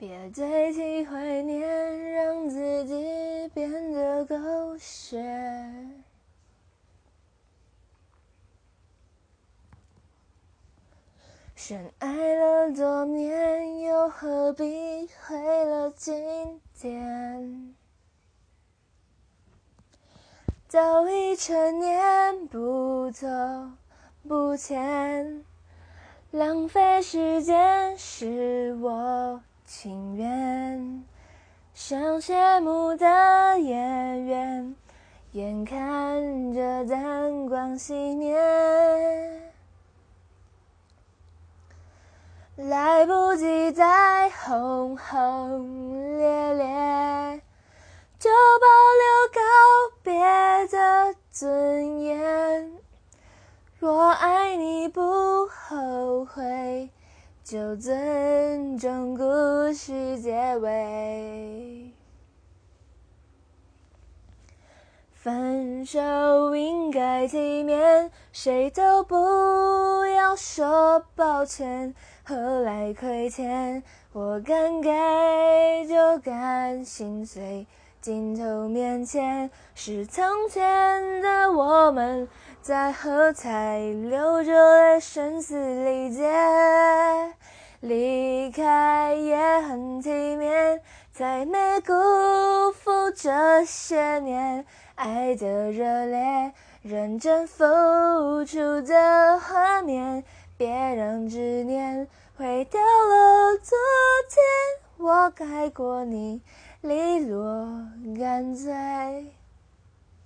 别堆积怀念，让自己变得狗血。深爱了多年，又何必毁了经典？早已成年，不走不牵，浪费时间是我情愿。像谢幕的演员，眼看着灯光熄灭，来不及再轰轰烈烈，就保留告别的尊严。若爱你不后悔，就尊重故事结尾。分手应该体面，谁都不要说抱歉。何来亏欠？我敢给就敢心碎。镜头面前是从前的我们，在喝彩，流着泪，声嘶力竭。离开也很体面，才没辜负这些年爱的热烈，认真付出的画面。别让执念毁掉了昨天，我该过你。利落干脆。